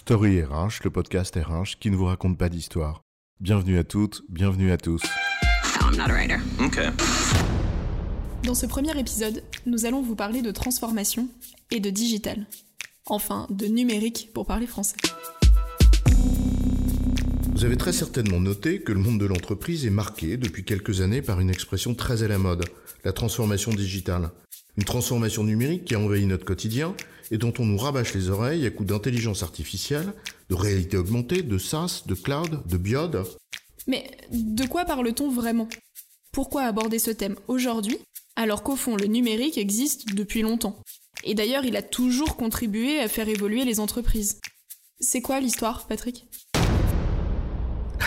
Story RH, le podcast RH qui ne vous raconte pas d'histoire. Bienvenue à toutes, bienvenue à tous. Dans ce premier épisode, nous allons vous parler de transformation et de digital. Enfin, de numérique pour parler français. Vous avez très certainement noté que le monde de l'entreprise est marqué depuis quelques années par une expression très à la mode, la transformation digitale. Une transformation numérique qui a envahi notre quotidien et dont on nous rabâche les oreilles à coups d'intelligence artificielle, de réalité augmentée, de SaaS, de cloud, de biode. Mais de quoi parle-t-on vraiment? Pourquoi aborder ce thème aujourd'hui alors qu'au fond le numérique existe depuis longtemps? Et d'ailleurs il a toujours contribué à faire évoluer les entreprises. C'est quoi l'histoire, Patrick?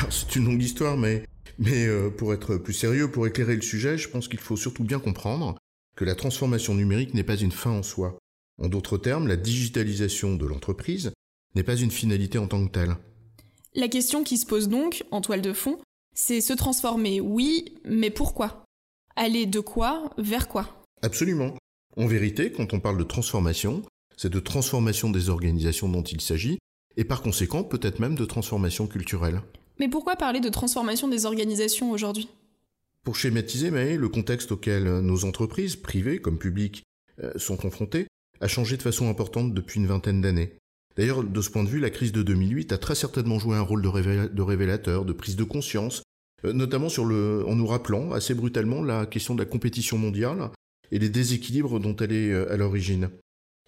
C'est une longue histoire, mais, mais euh, pour être plus sérieux, pour éclairer le sujet, je pense qu'il faut surtout bien comprendre que la transformation numérique n'est pas une fin en soi. En d'autres termes, la digitalisation de l'entreprise n'est pas une finalité en tant que telle. La question qui se pose donc, en toile de fond, c'est se transformer, oui, mais pourquoi? Aller de quoi? Vers quoi? Absolument. En vérité, quand on parle de transformation, c'est de transformation des organisations dont il s'agit, et par conséquent peut-être même de transformation culturelle. Mais pourquoi parler de transformation des organisations aujourd'hui? Pour schématiser, mais le contexte auquel nos entreprises, privées comme publiques, euh, sont confrontées, a changé de façon importante depuis une vingtaine d'années. D'ailleurs, de ce point de vue, la crise de 2008 a très certainement joué un rôle de, révélateur, de prise de conscience, euh, notamment en nous rappelant assez brutalement la question de la compétition mondiale et les déséquilibres dont elle est euh, à l'origine.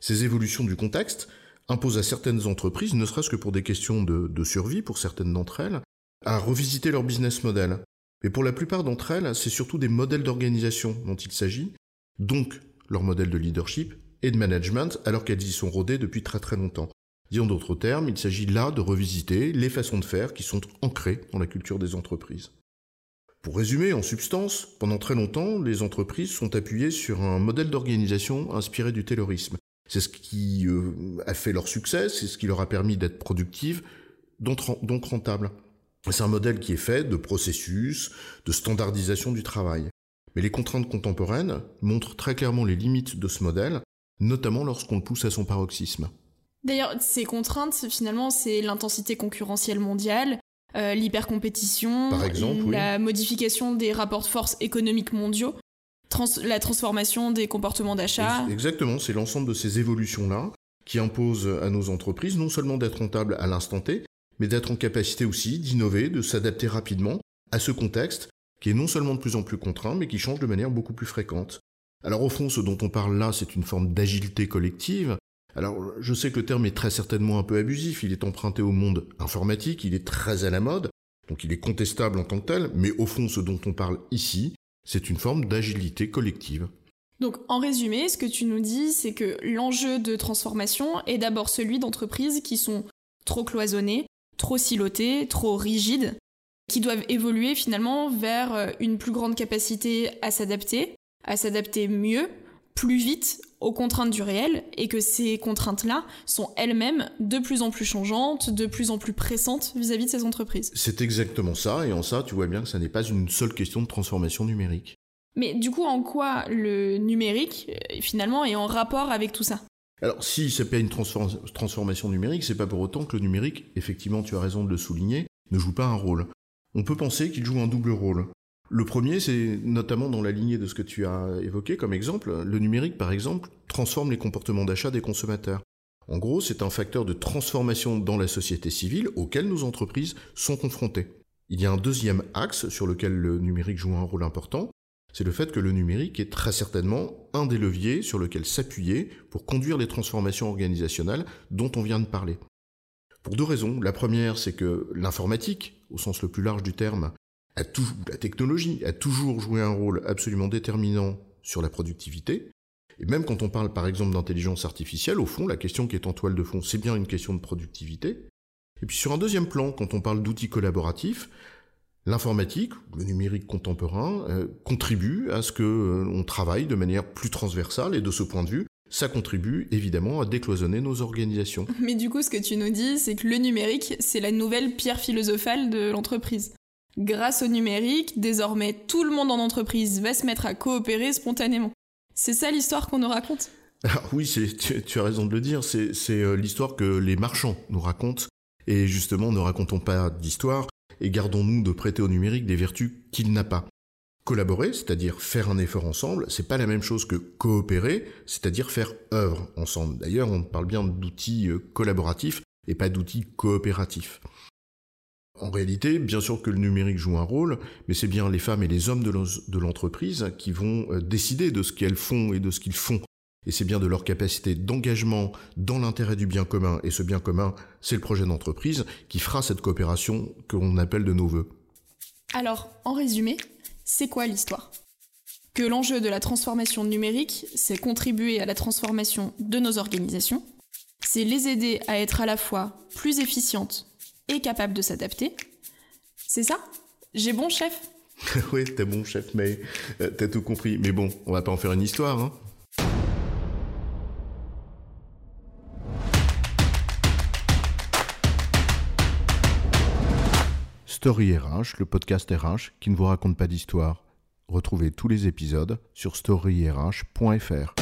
Ces évolutions du contexte imposent à certaines entreprises, ne serait-ce que pour des questions de, de survie pour certaines d'entre elles, à revisiter leur business model. Mais pour la plupart d'entre elles, c'est surtout des modèles d'organisation dont il s'agit, donc leur modèle de leadership et de management, alors qu'elles y sont rodées depuis très très longtemps. Dit en d'autres termes, il s'agit là de revisiter les façons de faire qui sont ancrées dans la culture des entreprises. Pour résumer, en substance, pendant très longtemps, les entreprises sont appuyées sur un modèle d'organisation inspiré du taylorisme. C'est ce qui euh, a fait leur succès, c'est ce qui leur a permis d'être productives, donc rentables. C'est un modèle qui est fait de processus, de standardisation du travail. Mais les contraintes contemporaines montrent très clairement les limites de ce modèle, notamment lorsqu'on le pousse à son paroxysme. D'ailleurs, ces contraintes, finalement, c'est l'intensité concurrentielle mondiale, euh, l'hypercompétition, la modification des rapports de force économiques mondiaux, la transformation des comportements d'achat. Exactement, c'est l'ensemble de ces évolutions-là qui imposent à nos entreprises non seulement d'être rentables à l'instant T, mais d'être en capacité aussi d'innover, de s'adapter rapidement à ce contexte qui est non seulement de plus en plus contraint, mais qui change de manière beaucoup plus fréquente. Alors au fond, ce dont on parle là, c'est une forme d'agilité collective. Alors je sais que le terme est très certainement un peu abusif, il est emprunté au monde informatique, il est très à la mode, donc il est contestable en tant que tel, mais au fond, ce dont on parle ici, c'est une forme d'agilité collective. Donc en résumé, ce que tu nous dis, c'est que l'enjeu de transformation est d'abord celui d'entreprises qui sont trop cloisonnées, trop silotées, trop rigides, qui doivent évoluer finalement vers euh, une plus grande capacité à s'adapter, à s'adapter mieux, plus vite aux contraintes du réel, et que ces contraintes-là sont elles-mêmes de plus en plus changeantes, de plus en plus pressantes vis-à-vis de ces entreprises. C'est exactement ça, et en ça, tu vois bien que ça n'est pas une seule question de transformation numérique. Mais du coup, en quoi le numérique, euh, finalement, est en rapport avec tout ça? Alors, si c'est pas une transformation numérique, c'est pas pour autant que le numérique, effectivement, tu as raison de le souligner, ne joue pas un rôle. On peut penser qu'il joue un double rôle. Le premier, c'est notamment dans la lignée de ce que tu as évoqué comme exemple, le numérique, par exemple, transforme les comportements d'achat des consommateurs. En gros, c'est un facteur de transformation dans la société civile auquel nos entreprises sont confrontées. Il y a un deuxième axe sur lequel le numérique joue un rôle important, c'est le fait que le numérique est très certainement un des leviers sur lequel s'appuyer pour conduire les transformations organisationnelles dont on vient de parler. Pour deux raisons. La première, c'est que l'informatique, au sens le plus large du terme, la technologie a toujours joué un rôle absolument déterminant sur la productivité. Et même quand on parle par exemple d'intelligence artificielle, au fond, la question qui est en toile de fond, c'est bien une question de productivité. Et puis sur un deuxième plan, quand on parle d'outils collaboratifs, L'informatique, le numérique contemporain, euh, contribue à ce que euh, on travaille de manière plus transversale et de ce point de vue, ça contribue évidemment à décloisonner nos organisations. Mais du coup, ce que tu nous dis, c'est que le numérique, c'est la nouvelle pierre philosophale de l'entreprise. Grâce au numérique, désormais tout le monde en entreprise va se mettre à coopérer spontanément. C'est ça l'histoire qu'on nous raconte? Alors oui, tu, tu, as raison de le dire, c'est euh, l'histoire que les marchands nous racontent, et justement ne racontons pas d'histoire, et gardons-nous de prêter au numérique des vertus qu'il n'a pas. Collaborer, c'est-à-dire faire un effort ensemble, c'est pas la même chose que coopérer, c'est-à-dire faire œuvre ensemble. D'ailleurs, on parle bien d'outils euh, collaboratifs et pas d'outils coopératifs. En réalité, bien sûr que le numérique joue un rôle, mais c'est bien les femmes et les hommes de l'entreprise qui vont euh, décider de ce qu'elles font et de ce qu'ils font. Et c'est bien de leur capacité d'engagement dans l'intérêt du bien commun, et ce bien commun, c'est le projet d'entreprise, qui fera cette coopération que l'on appelle de nos voeux. Alors, en résumé, c'est quoi l'histoire? Que l'enjeu de la transformation numérique, c'est contribuer à la transformation de nos organisations, c'est les aider à être à la fois plus efficientes et capable de s'adapter. C'est ça? J'ai bon chef Oui, t'es bon chef, mais euh, t'as tout compris. Mais bon, on va pas en faire une histoire, hein Story RH, le podcast RH qui ne vous raconte pas d'histoire. Retrouvez tous les épisodes sur storyrh.fr.